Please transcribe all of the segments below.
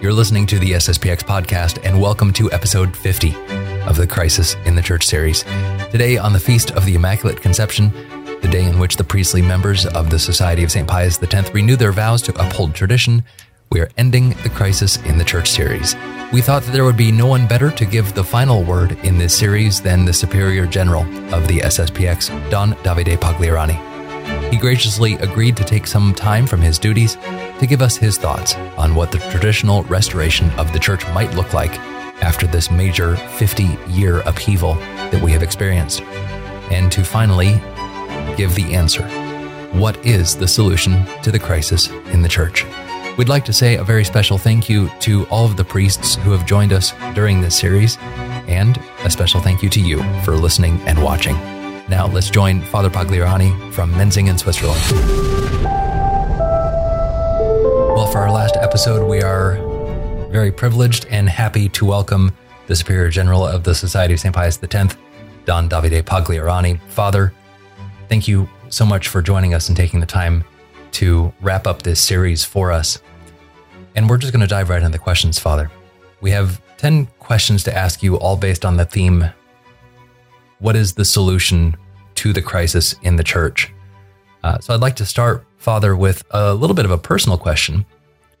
You're listening to the SSPX podcast, and welcome to episode 50 of the Crisis in the Church series. Today, on the Feast of the Immaculate Conception, the day in which the priestly members of the Society of St. Pius X renew their vows to uphold tradition, we are ending the Crisis in the Church series. We thought that there would be no one better to give the final word in this series than the Superior General of the SSPX, Don Davide Pagliarani. He graciously agreed to take some time from his duties to give us his thoughts on what the traditional restoration of the church might look like after this major 50 year upheaval that we have experienced, and to finally give the answer. What is the solution to the crisis in the church? We'd like to say a very special thank you to all of the priests who have joined us during this series, and a special thank you to you for listening and watching. Now let's join Father Pagliarani from Menzingen, Switzerland. Well, for our last episode, we are very privileged and happy to welcome the Superior General of the Society of St. Pius X, Don Davide Pagliarani. Father, thank you so much for joining us and taking the time to wrap up this series for us. And we're just going to dive right into the questions, Father. We have 10 questions to ask you, all based on the theme What is the solution to the crisis in the church? Uh, so I'd like to start, Father, with a little bit of a personal question.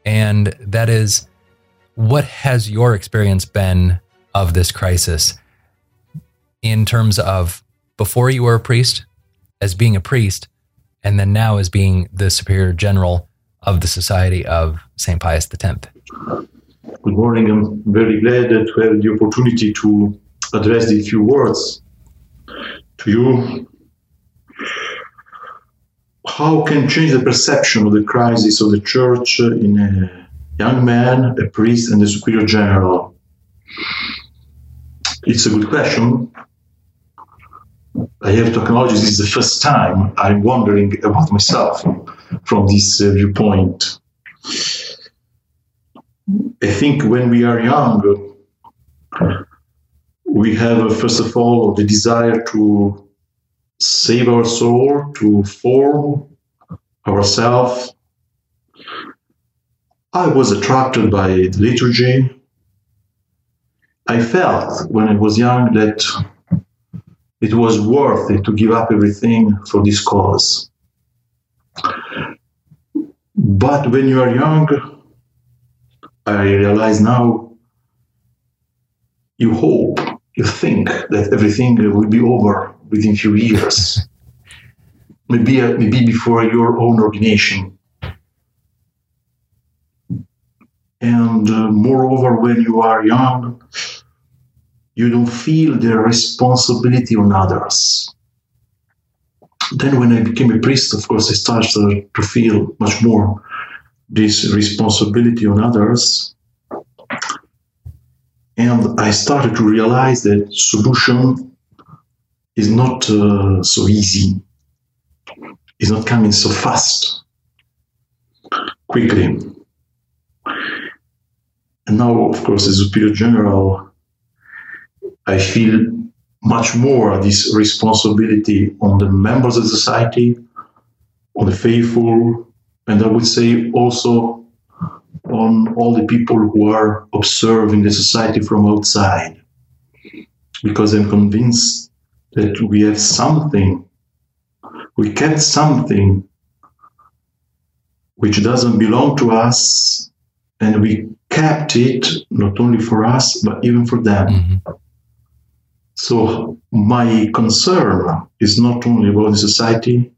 And that is What has your experience been of this crisis in terms of before you were a priest, as being a priest, and then now as being the superior general of the Society of St. Pius X. Good morning. I'm very glad that to have the opportunity to address these few words to you. How can change the perception of the crisis of the church in a young man, a priest, and a superior general? It's a good question. I have to acknowledge this is the first time I'm wondering about myself from this uh, viewpoint. I think when we are young, we have, uh, first of all, the desire to save our soul, to form ourselves. I was attracted by the liturgy. I felt when I was young that it was worth it to give up everything for this cause. But when you are young, I realize now you hope, you think that everything will be over within a few years, maybe, uh, maybe before your own ordination. And uh, moreover, when you are young, you don't feel the responsibility on others. Then, when I became a priest, of course, I started to feel much more this responsibility on others. And I started to realize that solution is not uh, so easy, is not coming so fast, quickly. And now, of course, as a Superior General, I feel much more this responsibility on the members of society, on the faithful, and I would say also on all the people who are observing the society from outside. Because I'm convinced that we have something, we kept something which doesn't belong to us, and we kept it not only for us, but even for them. Mm-hmm. So my concern is not only about the society,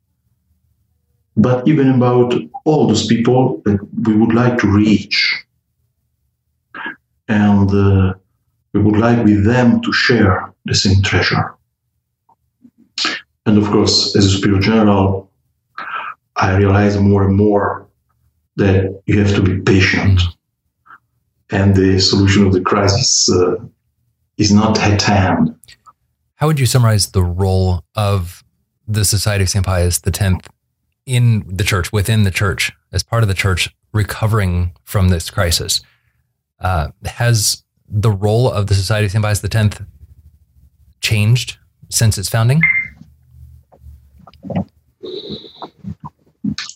but even about all those people that we would like to reach. And uh, we would like with them to share the same treasure. And of course, as a spiritual general, I realize more and more that you have to be patient. And the solution of the crisis uh, is not at hand. How would you summarize the role of the Society of St. Pius X in the church, within the church, as part of the church recovering from this crisis? Uh, has the role of the Society of St. Pius X changed since its founding?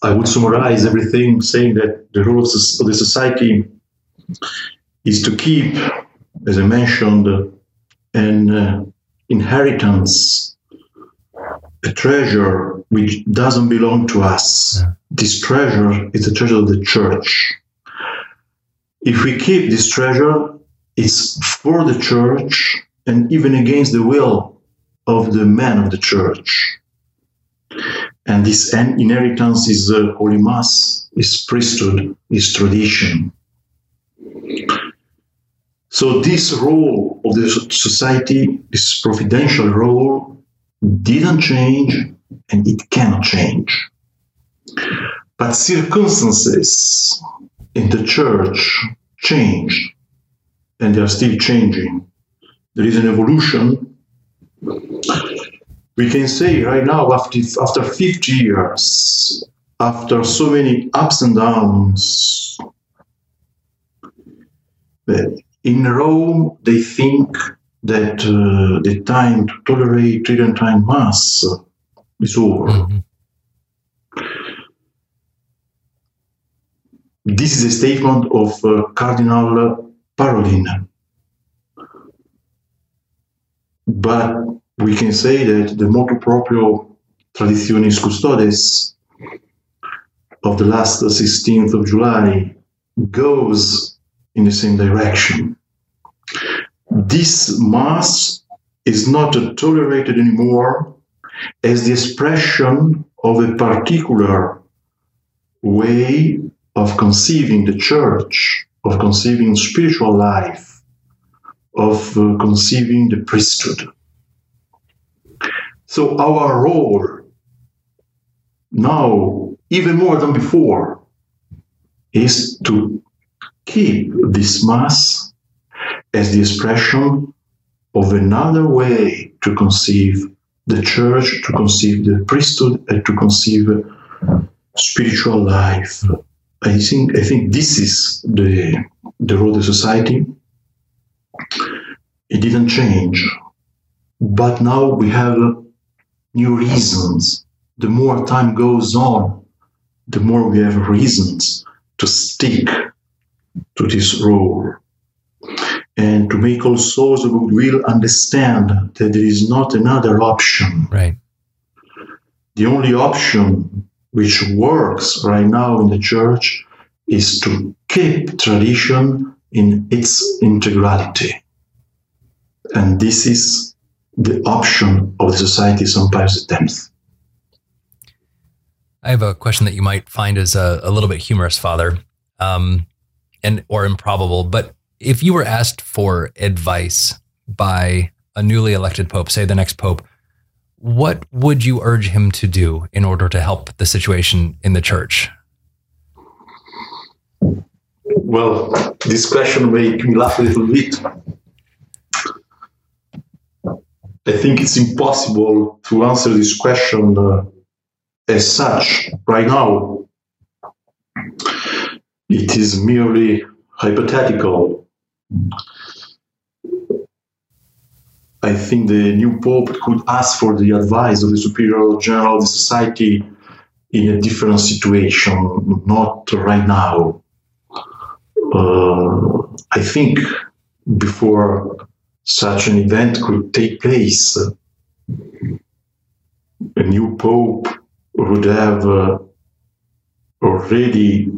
I would summarize everything saying that the role of the society is to keep, as I mentioned, an uh, inheritance, a treasure which doesn't belong to us. Yeah. This treasure is the treasure of the church. If we keep this treasure, it's for the church and even against the will of the man of the church. And this inheritance is uh, Holy Mass, is priesthood, is tradition. So this role of the society, this providential role, didn't change and it cannot change. But circumstances in the church changed and they are still changing. There is an evolution. We can say right now, after, after 50 years, after so many ups and downs, in Rome, they think that uh, the time to tolerate Tridentine Mass is over. Mm-hmm. This is a statement of uh, Cardinal Parolin. But we can say that the motu proprio Traditionis Custodes of the last 16th of July goes in the same direction. This Mass is not tolerated anymore as the expression of a particular way of conceiving the church of conceiving spiritual life, of uh, conceiving the priesthood. So our role now, even more than before, is to keep this Mass as the expression of another way to conceive the church, to conceive the priesthood, and to conceive spiritual life. I think I think this is the the role of the society. It didn't change, but now we have new reasons. The more time goes on, the more we have reasons to stick to this role and to make all souls of goodwill understand that there is not another option. Right. The only option which works right now in the church is to keep tradition in its integrality. And this is the option of the Society of. Pius X. I have a question that you might find as a, a little bit humorous, Father, um, and or improbable. But if you were asked for advice by a newly elected pope, say the next pope, what would you urge him to do in order to help the situation in the church? Well, this question made me laugh a little bit. I think it's impossible to answer this question uh, as such right now. It is merely hypothetical. I think the new pope could ask for the advice of the superior general of the society in a different situation, not right now. Uh, I think before such an event could take place, a new pope would have uh, already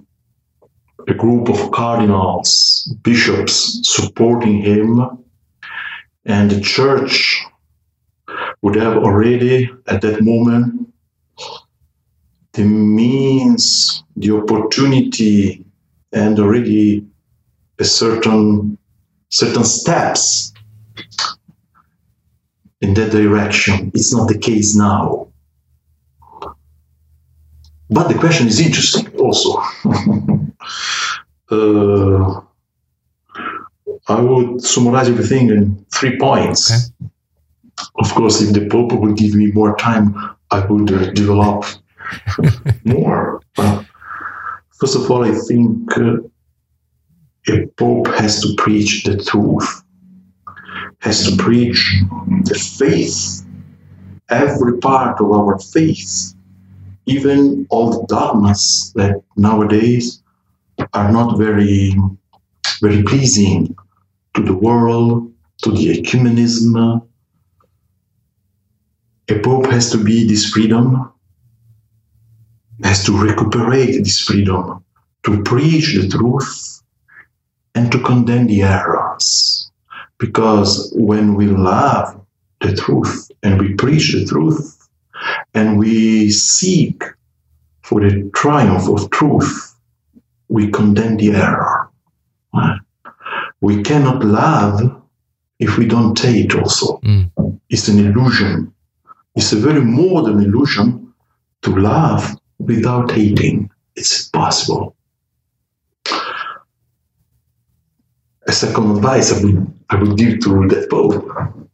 a group of cardinals, bishops supporting him and the church would have already, at that moment, the means, the opportunity, and already a certain certain steps in that direction. It's not the case now. But the question is interesting also. uh, I would summarize everything in three points. Okay. Of course, if the Pope would give me more time, I would uh, develop more. But first of all, I think uh, a Pope has to preach the truth, has to preach the faith, every part of our faith, even all the dogmas that nowadays are not very very pleasing to the world, to the ecumenism. A pope has to be this freedom, has to recuperate this freedom to preach the truth and to condemn the errors. Because when we love the truth and we preach the truth and we seek for the triumph of truth, we condemn the error. We cannot love if we don't hate also. Mm. It's an illusion. It's a very modern illusion to love without hating. It's possible. A second advice I would, I would give to that Pope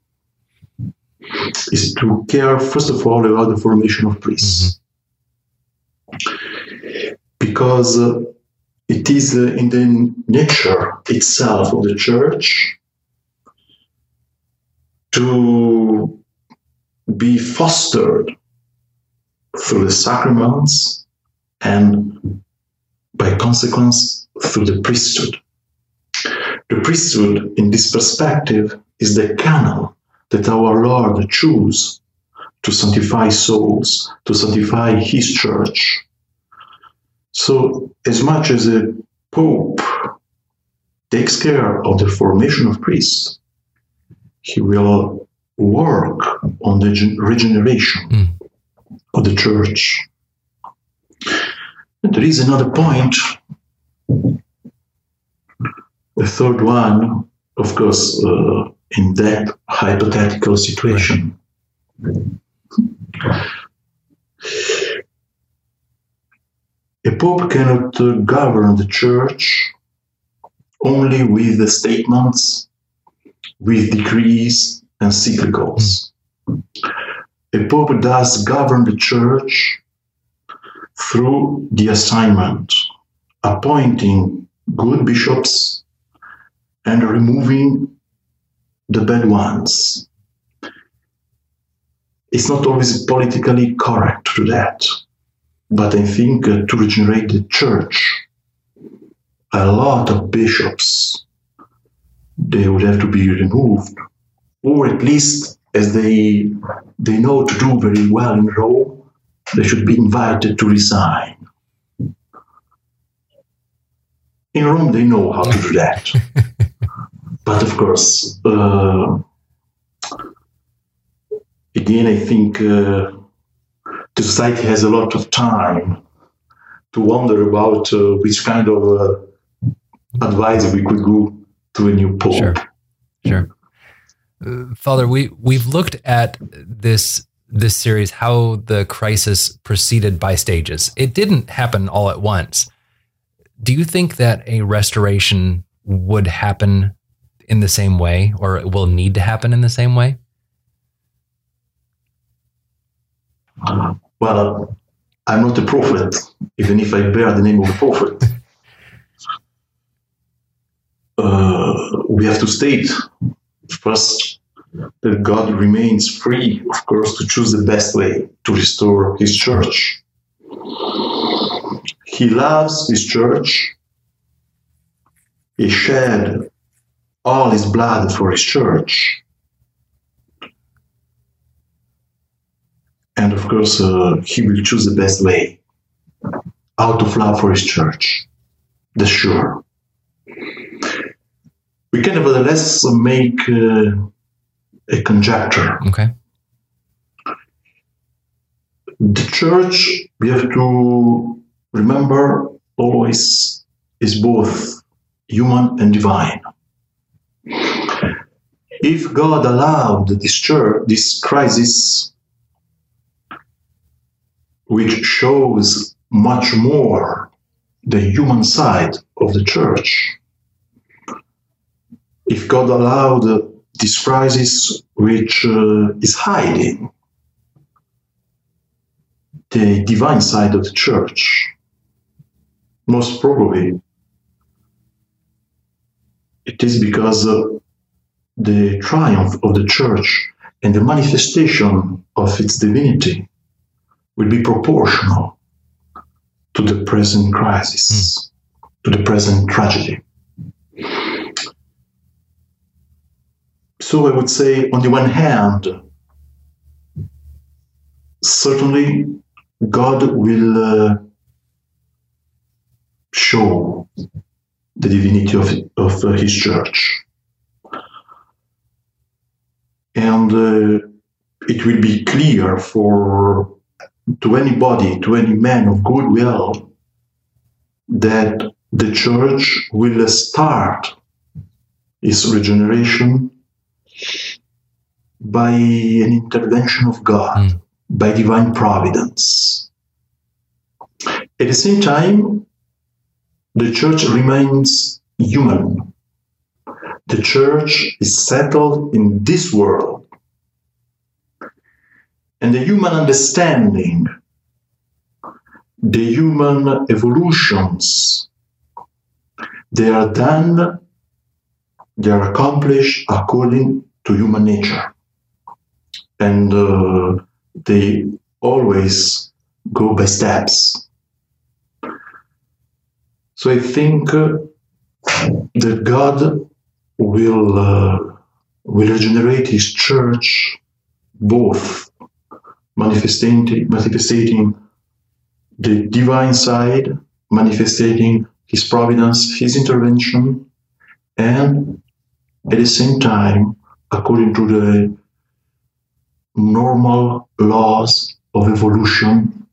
is to care, first of all, about the formation of priests. Mm-hmm. Because uh, it is uh, in the nature itself of the church to be fostered through the sacraments and by consequence through the priesthood. The priesthood, in this perspective, is the canal that our Lord chose to sanctify souls, to sanctify His church. So, as much as a pope takes care of the formation of priests, he will work on the regeneration mm. of the church. And there is another point. The third one, of course, uh, in that hypothetical situation. A pope cannot govern the church only with the statements, with decrees and cyclicals. A pope does govern the church through the assignment, appointing good bishops and removing the bad ones. It's not always politically correct to that, but I think uh, to regenerate the church, a lot of bishops they would have to be removed, or at least as they they know to do very well in Rome, they should be invited to resign. In Rome, they know how to do that. but of course, uh, again, I think uh, the society has a lot of time to wonder about uh, which kind of uh, advice we could go to a new pope. Sure, sure. Father, we we've looked at this this series how the crisis proceeded by stages. It didn't happen all at once. Do you think that a restoration would happen in the same way or it will need to happen in the same way? Well, I'm not a prophet, even if I bear the name of a prophet. uh, we have to state first that God remains free, of course, to choose the best way to restore His church. He loves His church. He shed all his blood for his church. And of course, uh, he will choose the best way out of love for his church. That's sure. We can nevertheless make uh, a conjecture. Okay. The church, we have to remember always, is both human and divine if God allowed this church, this crisis, which shows much more the human side of the church, if God allowed this crisis, which uh, is hiding the divine side of the church, most probably it is because uh, the triumph of the church and the manifestation of its divinity will be proportional to the present crisis, mm. to the present tragedy. So I would say, on the one hand, certainly God will uh, show the divinity of, of uh, his church and uh, it will be clear for to anybody, to any man of goodwill, that the church will start its regeneration by an intervention of God, mm. by divine providence. At the same time, the church remains human. The church is settled in this world. And the human understanding, the human evolutions, they are done, they are accomplished according to human nature. And uh, they always go by steps. So I think uh, that God will uh, will regenerate His church, both manifesting manifesting the divine side, manifesting His providence, His intervention, and at the same time, according to the normal laws of evolution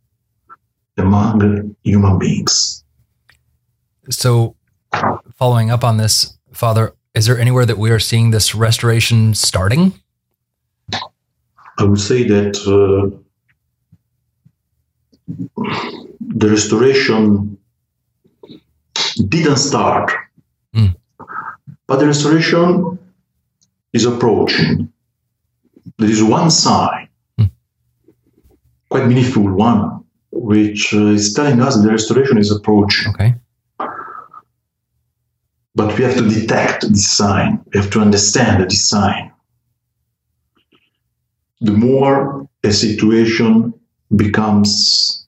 among human beings. So, following up on this, Father, is there anywhere that we are seeing this restoration starting? I would say that uh, the restoration didn't start, mm. but the restoration is approaching. There is one sign, mm. quite meaningful one, which uh, is telling us the restoration is approaching. Okay. But we have to detect this sign. We have to understand this sign. The more a situation becomes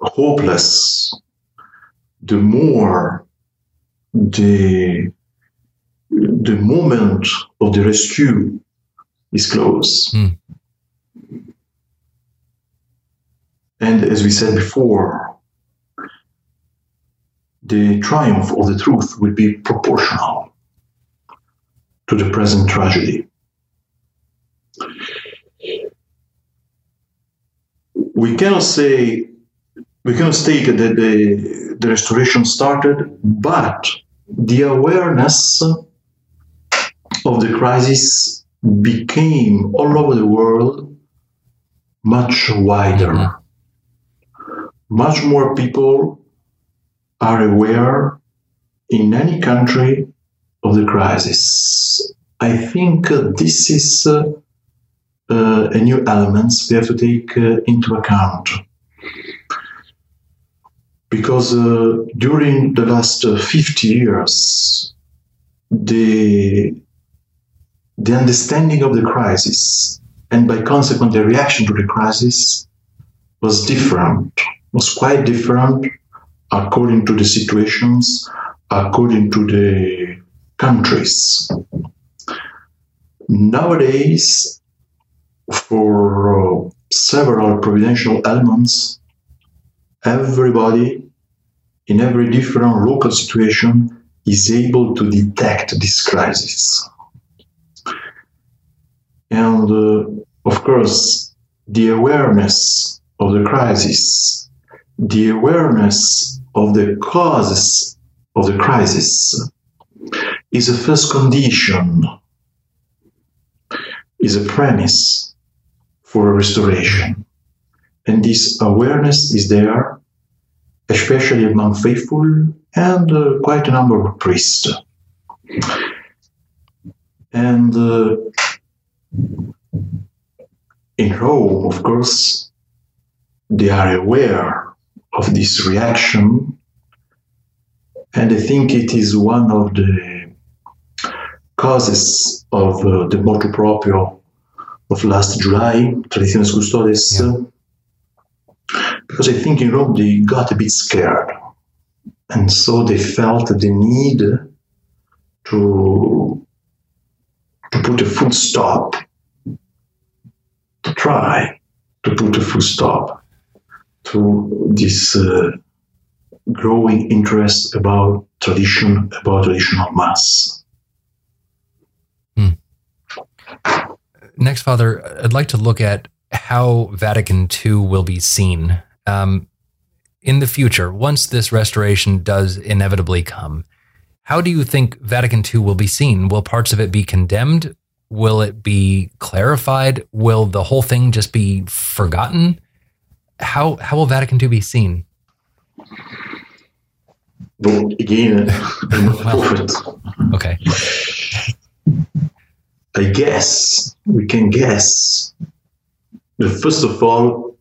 hopeless, the more the the moment of the rescue is close. Mm. And as we said before, the triumph of the truth will be proportional to the present tragedy. We cannot say, we cannot state that the, the restoration started, but the awareness of the crisis became all over the world much wider. Mm-hmm. Much more people are aware in any country of the crisis. I think uh, this is uh, uh, a new element we have to take into account. Because during the last uh, 50 years, the, the understanding of the crisis and by consequent the reaction to the crisis was different, was quite different according to the situations, according to the countries. Nowadays, for uh, several providential elements, everybody in every different local situation is able to detect this crisis. And uh, of course, the awareness of the crisis, the awareness of the causes of the crisis is a first condition, is a premise for a restoration. And this awareness is there, especially among faithful and uh, quite a number of priests. And uh, in Rome, of course, they are aware of this reaction. And I think it is one of the causes of uh, the motu proprio of last July, Traditionis Custodes, yeah. because I think in Rome they got a bit scared. And so they felt the need to to put a full stop, to try to put a full stop to this uh, growing interest about tradition, about traditional mass. Hmm. Next, Father, I'd like to look at how Vatican II will be seen. Um, in the future, once this restoration does inevitably come, how do you think Vatican II will be seen? Will parts of it be condemned? Will it be clarified? Will the whole thing just be forgotten? How how will Vatican II be seen? Well, again, prophet. Okay. I guess we can guess first of all,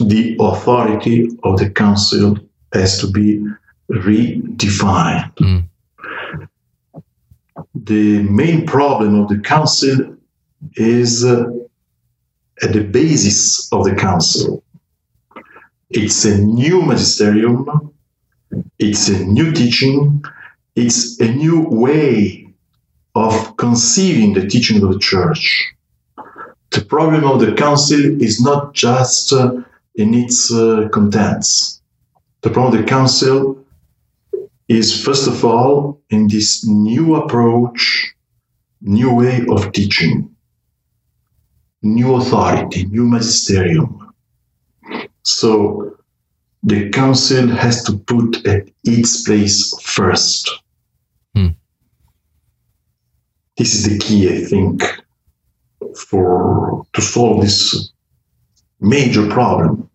the authority of the council has to be redefined. Mm. The main problem of the council is uh, at the basis of the council. It's a new magisterium, it's a new teaching, it's a new way of conceiving the teaching of the church. The problem of the council is not just uh, in its uh, contents. The problem of the council is, first of all, in this new approach, new way of teaching, new authority, new magisterium. So the council has to put at its place first. Hmm. This is the key, I think, for to solve this major problem.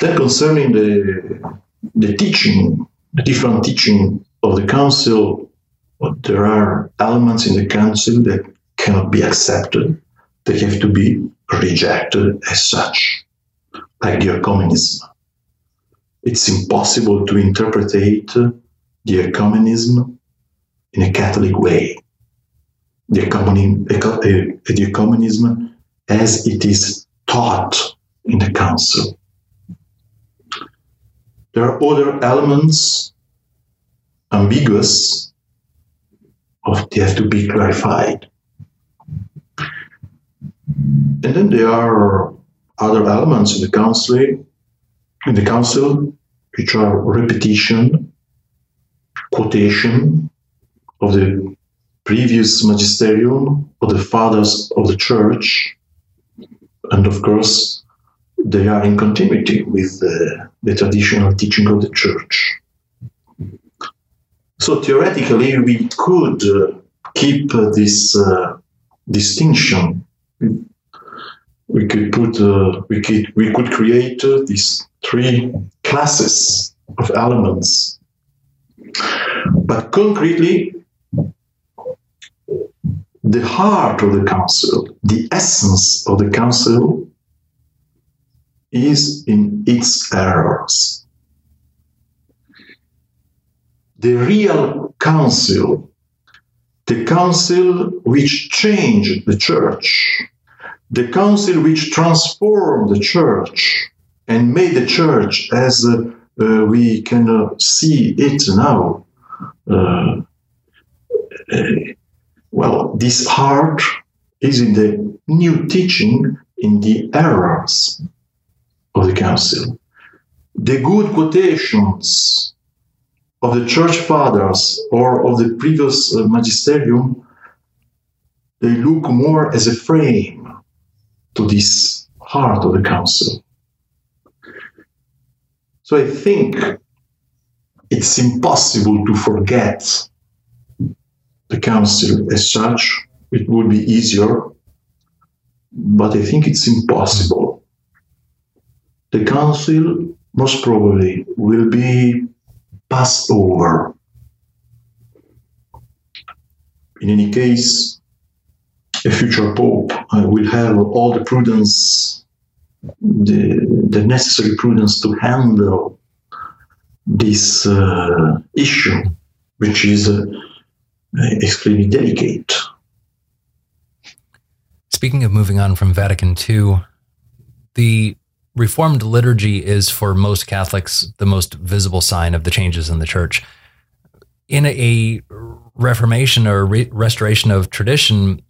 Then concerning the the teaching, the different teaching of the council, there are elements in the council that cannot be accepted. They have to be rejected as such, like the ecumenism. It's impossible to interpret the ecumenism in a Catholic way. The, ecumenism, the uh, ecumenism as it is taught in the council. There are other elements ambiguous of they have to be clarified. And then there are other elements in the council in the council which are repetition, quotation of the previous magisterium of the fathers of the church, and of course they are in continuity with the, the traditional teaching of the church. So theoretically, we could uh, keep uh, this uh, distinction. We could put, uh, we could, we could create uh, these three classes of elements. But concretely, the heart of the council, the essence of the council, is in its errors. The real council, the council which changed the church, the council which transformed the church and made the church as uh, uh, we can uh, see it now. Uh, uh, well, this heart is in the new teaching, in the errors of the council. The good quotations of the church fathers or of the previous uh, magisterium, they look more as a frame to this heart of the council. So I think it's impossible to forget the council as such. It would be easier, but I think it's impossible the council most probably will be passed over. In any case, a future pope will have all the prudence, the, the necessary prudence to handle this uh, issue, which is uh, extremely delicate. Speaking of moving on from Vatican II, the Reformed liturgy is for most Catholics the most visible sign of the changes in the church. In a reformation or re- restoration of tradition,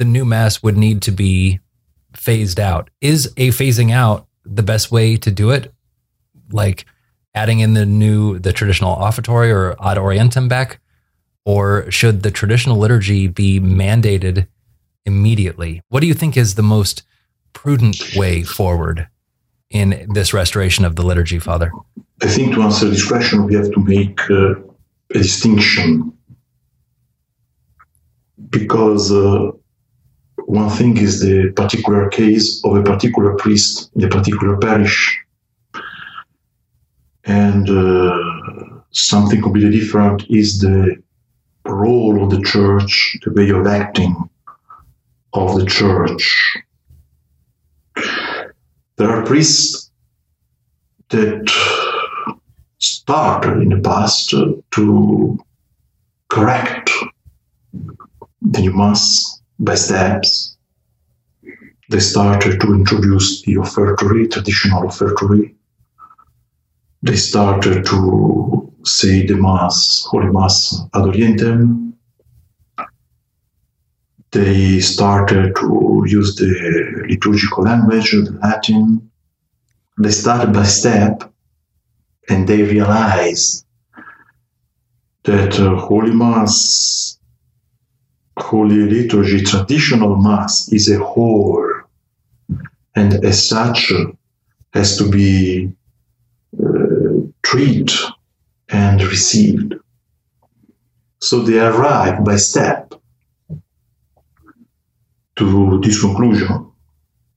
the new mass would need to be phased out. Is a phasing out the best way to do it? Like adding in the new, the traditional offertory or ad orientem back? Or should the traditional liturgy be mandated immediately? What do you think is the most prudent way forward in this restoration of the liturgy, Father? I think to answer this question, we have to make uh, a distinction because uh, one thing is the particular case of a particular priest in a particular parish, and uh, something completely different is the role of the church, the way of acting of the church. There are priests that started in the past to correct the new mass by steps. They started to introduce the offertory, traditional offertory. They started to say the Mass, Holy Mass ad Orientem. They started to use the liturgical language, the Latin. They started by step and they realized that uh, Holy Mass Holy Liturgy, traditional Mass, is a whole, and as such has to be uh, treated and received. So they arrive by step to this conclusion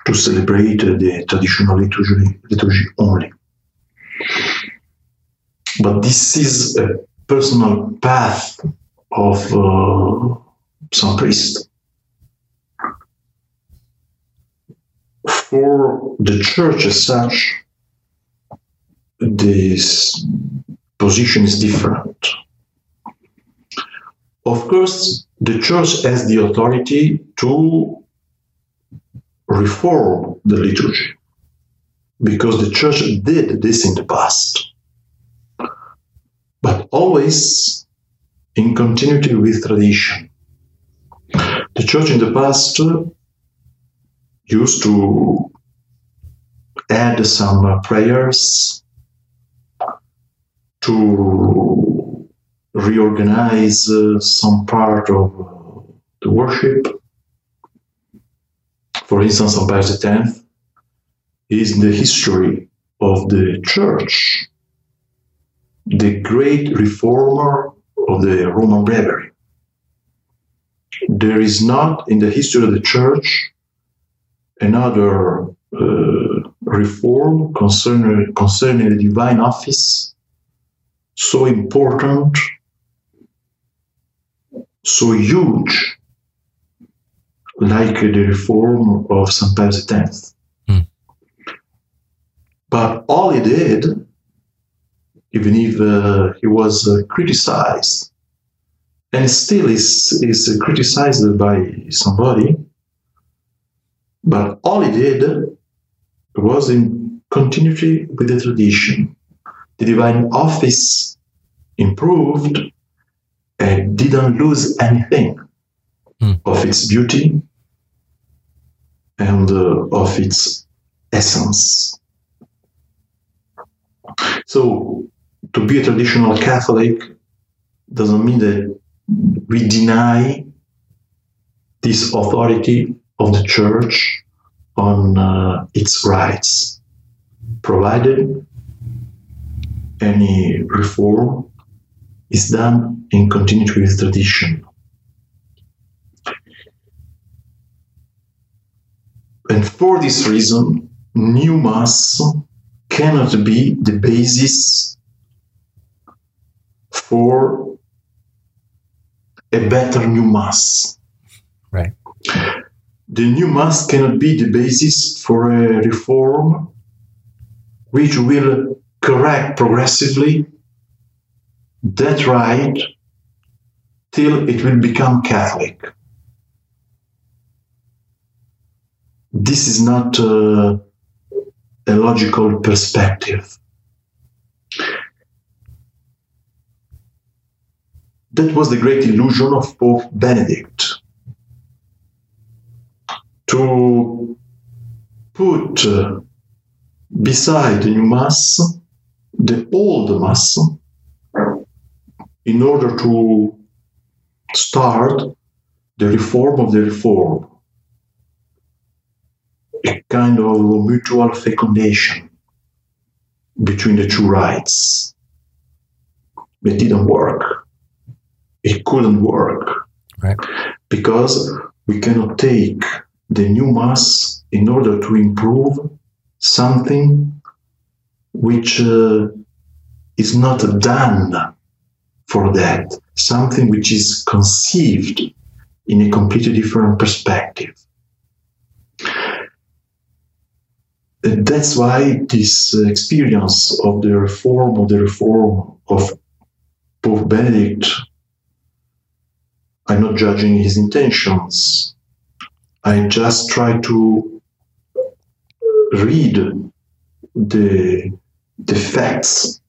to celebrate the traditional liturgy, liturgy only. But this is a personal path of uh, some priest. For the church as such, this position is different. Of course, the church has the authority to reform the liturgy because the church did this in the past, but always in continuity with tradition. The church in the past used to add some prayers to reorganize uh, some part of the worship. For instance, on Pius X is the history of the church the great reformer of the Roman breviary there is not in the history of the church another uh, reform concerning, concerning the divine office so important, so huge, like the reform of St. Pius X. Mm. But all he did, even if uh, he was uh, criticized and still is, is criticized by somebody. But all he did was in continuity with the tradition. The divine office improved and didn't lose anything mm. of its beauty and uh, of its essence. So, to be a traditional Catholic doesn't mean that we deny this authority of the church on uh, its rights, provided any reform is done in continuity with tradition. And for this reason, new mass cannot be the basis for a better new mass. Right. The new mass cannot be the basis for a reform which will correct progressively that right till it will become Catholic. This is not uh, a logical perspective. That was the great illusion of Pope Benedict to put uh, beside the new Mass the old Mass in order to start the reform of the reform, a kind of mutual fecundation between the two rites. It didn't work. It couldn't work. Right. Because we cannot take the new Mass in order to improve something which uh, is not done for that, something which is conceived in a completely different perspective. That's why this experience of the reform of the reform of Pope Benedict, I'm not judging his intentions. I just try to read the the facts.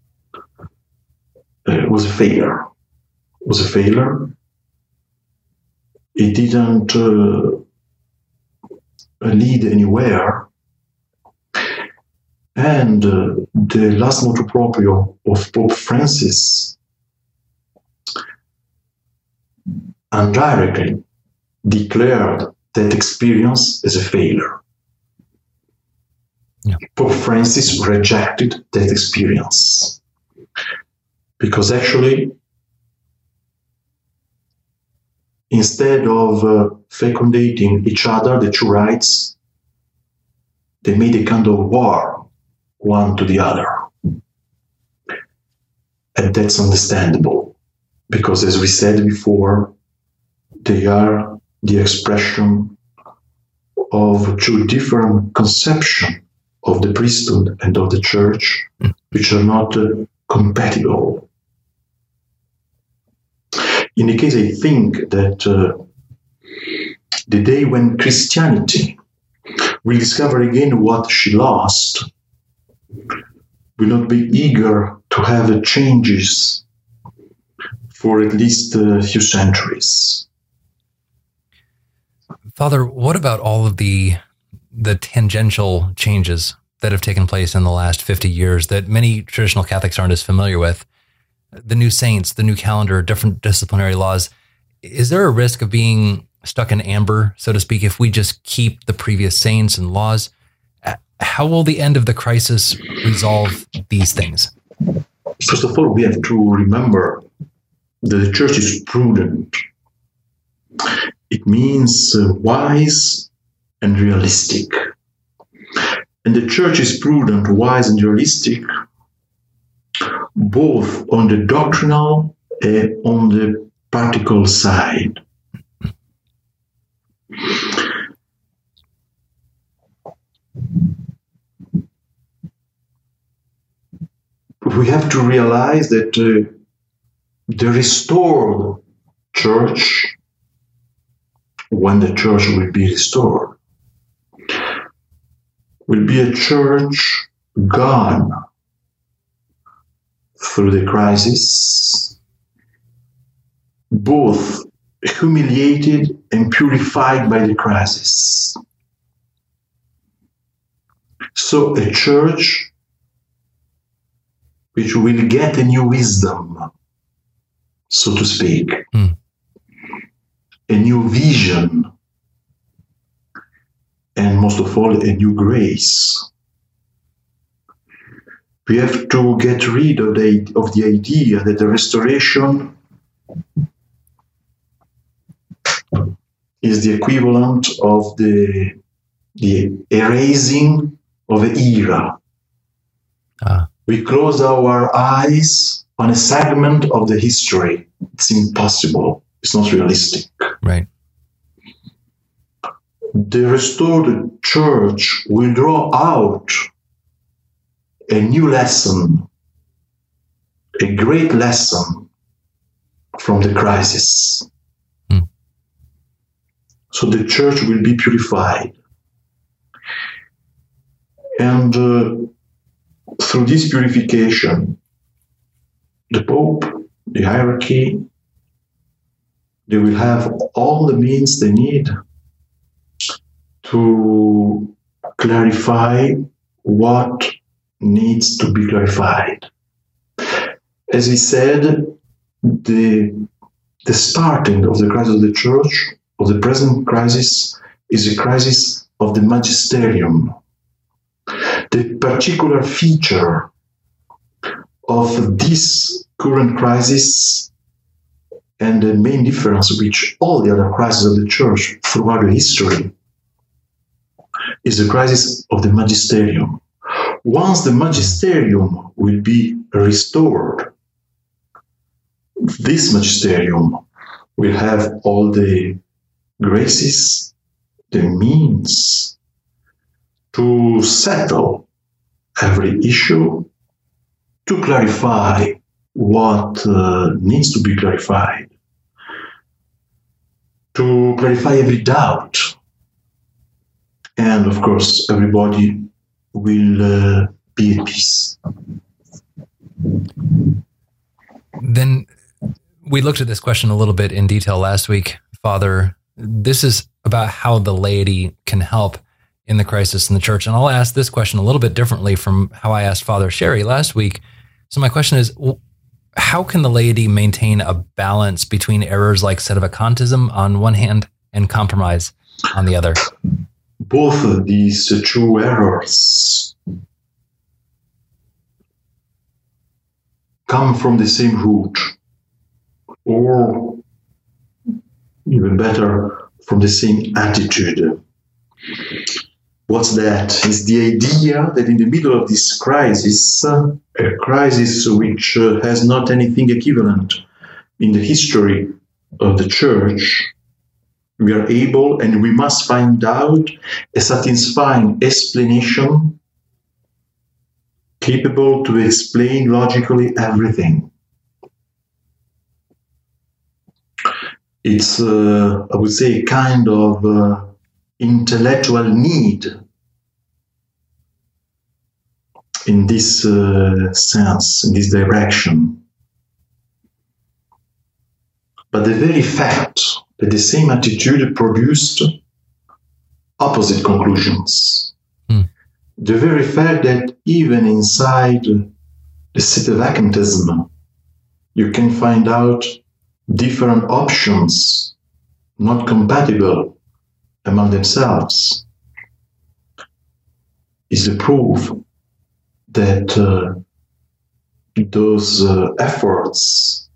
Uh, was a failure. Was a failure. It didn't uh, lead anywhere. And uh, the last motu proprio of Pope Francis indirectly declared that experience as a failure. Yeah. Pope Francis rejected that experience because actually, instead of uh, fecundating each other, the two rites, they made a kind of war one to the other. And that's understandable because, as we said before, they are the expression of two different conceptions of the priesthood and of the church, which are not uh, compatible. In the case, I think that uh, the day when Christianity will discover again what she lost, will not be eager to have changes for at least a few centuries. Father, what about all of the the tangential changes that have taken place in the last 50 years that many traditional Catholics aren't as familiar with? The new saints, the new calendar, different disciplinary laws. Is there a risk of being stuck in amber, so to speak, if we just keep the previous saints and laws? Uh, how will the end of the crisis resolve these things? First of all, we have to remember that the church is prudent. It means uh, wise and realistic. And the church is prudent, wise, and realistic both on the doctrinal and on the practical side. We have to realize that uh, the restored church, when the church will be restored, will be a church gone through the crisis, both humiliated and purified by the crisis. So, a church which will get a new wisdom, so to speak, Mm. A new vision, and most of all, a new grace. We have to get rid of the, of the idea that the restoration is the equivalent of the, the erasing of an era. Ah. We close our eyes on a segment of the history. It's impossible. It's not realistic. Right. The restored church will draw out a new lesson, a great lesson from the crisis. Hmm. So the church will be purified. And uh, through this purification, the Pope, the hierarchy, they will have all the means they need to clarify what needs to be clarified. As we said, the, the starting of the crisis of the church, of the present crisis, is a crisis of the magisterium. The particular feature of this current crisis and the main difference which all the other crises of the church throughout the history is the crisis of the magisterium. Once the magisterium will be restored, this magisterium will have all the graces, the means to settle every issue, to clarify what uh, needs to be clarified, to clarify every doubt. And of course, everybody will uh, be at peace. Then we looked at this question a little bit in detail last week, Father. This is about how the laity can help in the crisis in the church. And I'll ask this question a little bit differently from how I asked Father Sherry last week. So, my question is how can the laity maintain a balance between errors like sedevacantism on one hand and compromise on the other? Both of these two errors come from the same root, or even better, from the same attitude. What's that? Is the idea that in the middle of this crisis, a crisis which uh, has not anything equivalent in the history of the church, we are able and we must find out a satisfying explanation capable to explain logically everything. It's, uh, I would say, a kind of uh, intellectual need in this uh, sense, in this direction. But the very fact that the same attitude produced opposite conclusions, mm. the very fact that even inside the sedevacantism, you can find out different options not compatible among themselves is the proof that uh, those uh, efforts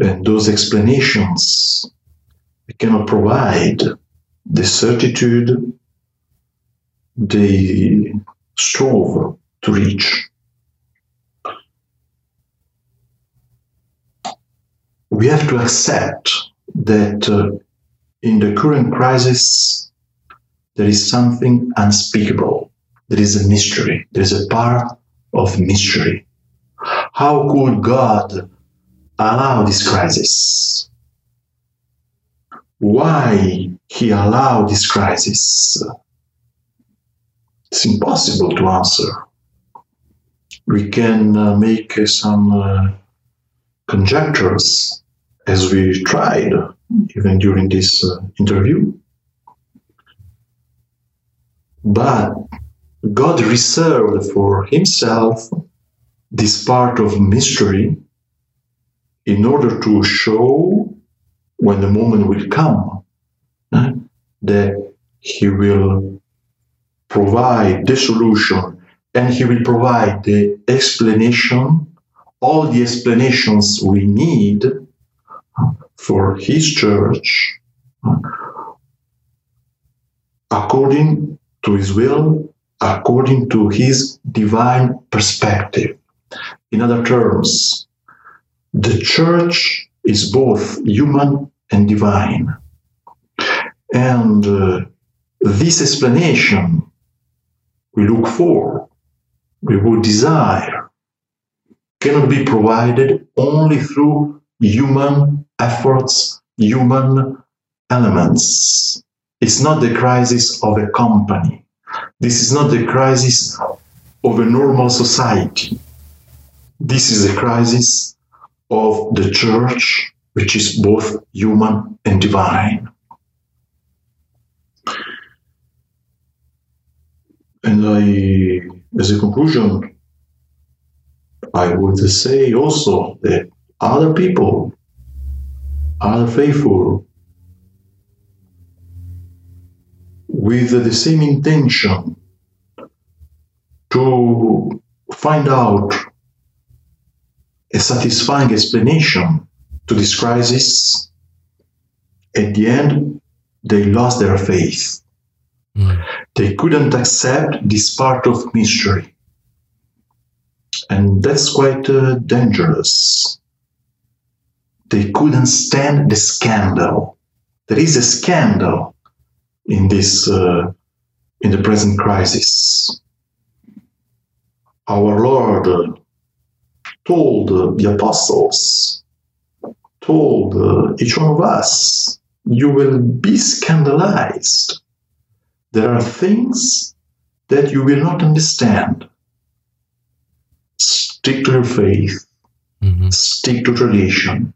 and those explanations cannot provide the certitude they strove to reach. We have to accept that uh, in the current crisis, there is something unspeakable. There is a mystery. There is a part of mystery. How could God allow this crisis? Why he allowed this crisis? It's impossible to answer. We can uh, make uh, some uh, conjectures as we tried even during this uh, interview. But God reserved for himself this part of mystery in order to show when the moment will come that he will provide the solution and he will provide the explanation, all the explanations we need for his church according to his will according to his divine perspective. In other terms, the church is both human and divine. And uh, this explanation we look for, we would desire, cannot be provided only through human efforts, human elements. It's not the crisis of a company. This is not the crisis of a normal society. This is a crisis of the church which is both human and divine. And I, as a conclusion, I would say also that other people, other faithful, with the same intention to find out a satisfying explanation to this crisis, at the end, they lost their faith. Mm. They couldn't accept this part of mystery. And that's quite uh, dangerous. They couldn't stand the scandal. There is a scandal in this, uh, in the present crisis. Our Lord told the apostles told uh, each one of us, you will be scandalized. There are things that you will not understand. Stick to your faith, mm-hmm. stick to tradition,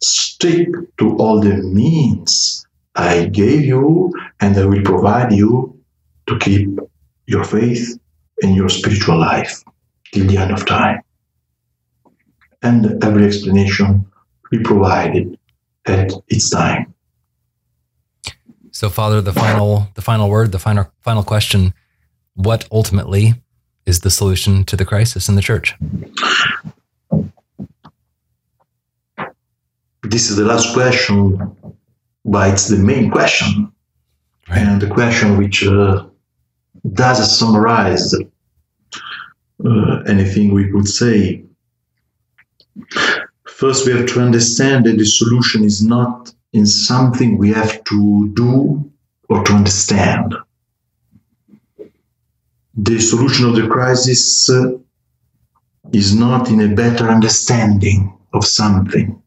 stick to all the means I gave you, and I will provide you to keep your faith and your spiritual life till the end of time. And every explanation be provided at its time. So, Father, the final, the final word, the final, final question: What ultimately is the solution to the crisis in the church? This is the last question, but it's the main question, right. and the question which uh, does summarize uh, anything we could say. First, we have to understand that the solution is not in something we have to do or to understand. The solution of the crisis uh, is not in a better understanding of something.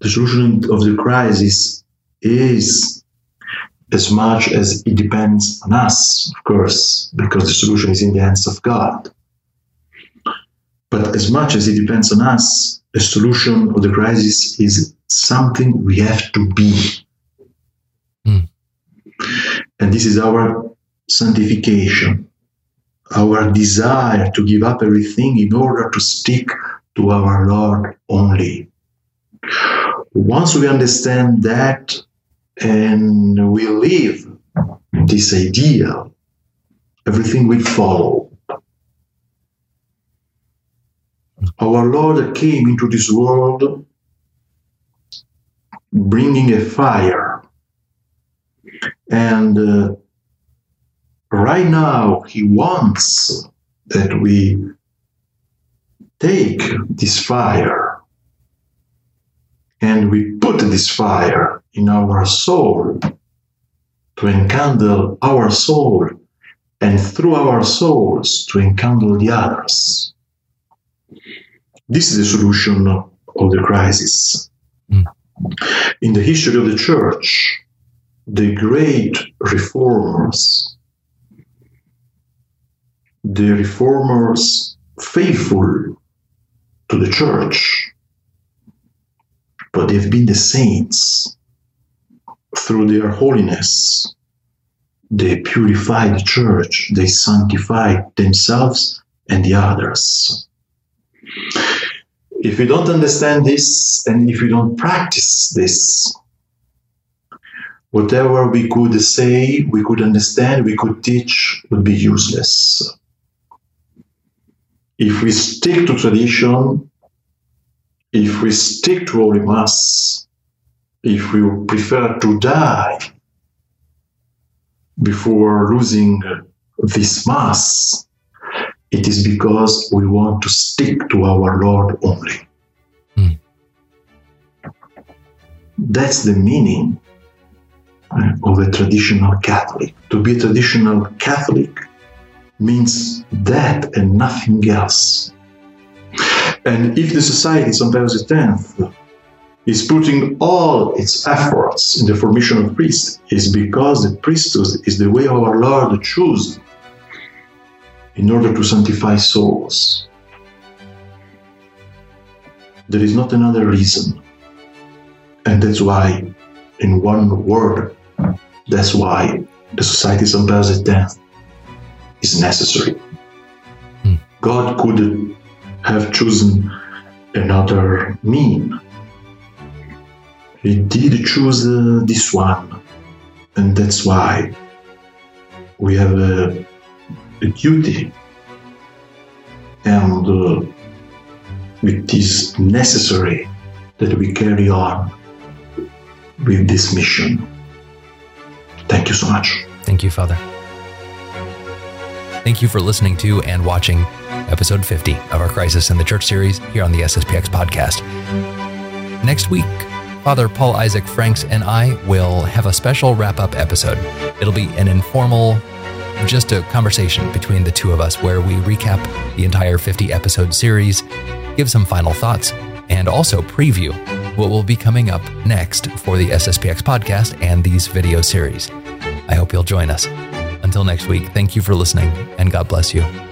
The solution of the crisis is as much as it depends on us, of course, because the solution is in the hands of God. But as much as it depends on us, the solution of the crisis is something we have to be. Mm. And this is our sanctification, our desire to give up everything in order to stick to our Lord only. Once we understand that and we live this idea, everything will follow. our Lord came into this world bringing a fire. And uh, right now, He wants that we take this fire and we put this fire in our soul to enkindle our soul and through our souls to enkindle the others. This is the solution of the crisis. Mm. In the history of the church, the great reformers, the reformers faithful to the church, but they've been the saints through their holiness. They purified the church, they sanctified themselves and the others. If you don't understand this and if you don't practice this, whatever we could say, we could understand, we could teach would be useless. If we stick to tradition, if we stick to Holy Mass, if we prefer to die before losing this Mass, it is because we want to stick to our Lord only. Mm. That's the meaning uh, of a traditional Catholic. To be a traditional Catholic means that and nothing else. And if the Society St. Pius X is putting all its efforts in the formation of priests, is because the priesthood is the way our Lord chose in order to sanctify souls. There is not another reason. And that's why, in one word, that's why the Society of St. Pius X is necessary. Hmm. God could have chosen another mean. He did choose uh, this one, and that's why we have a, a duty and uh, it is necessary that we carry on with this mission. Thank you so much. Thank you, Father. Thank you for listening to and watching episode 50 of our Crisis in the Church series here on the SSPX podcast. Next week, Father Paul Isaac Franks and I will have a special wrap up episode. It'll be an informal, just a conversation between the two of us where we recap the entire 50 episode series, give some final thoughts, and also preview what will be coming up next for the SSPX podcast and these video series. I hope you'll join us. Until next week, thank you for listening and God bless you.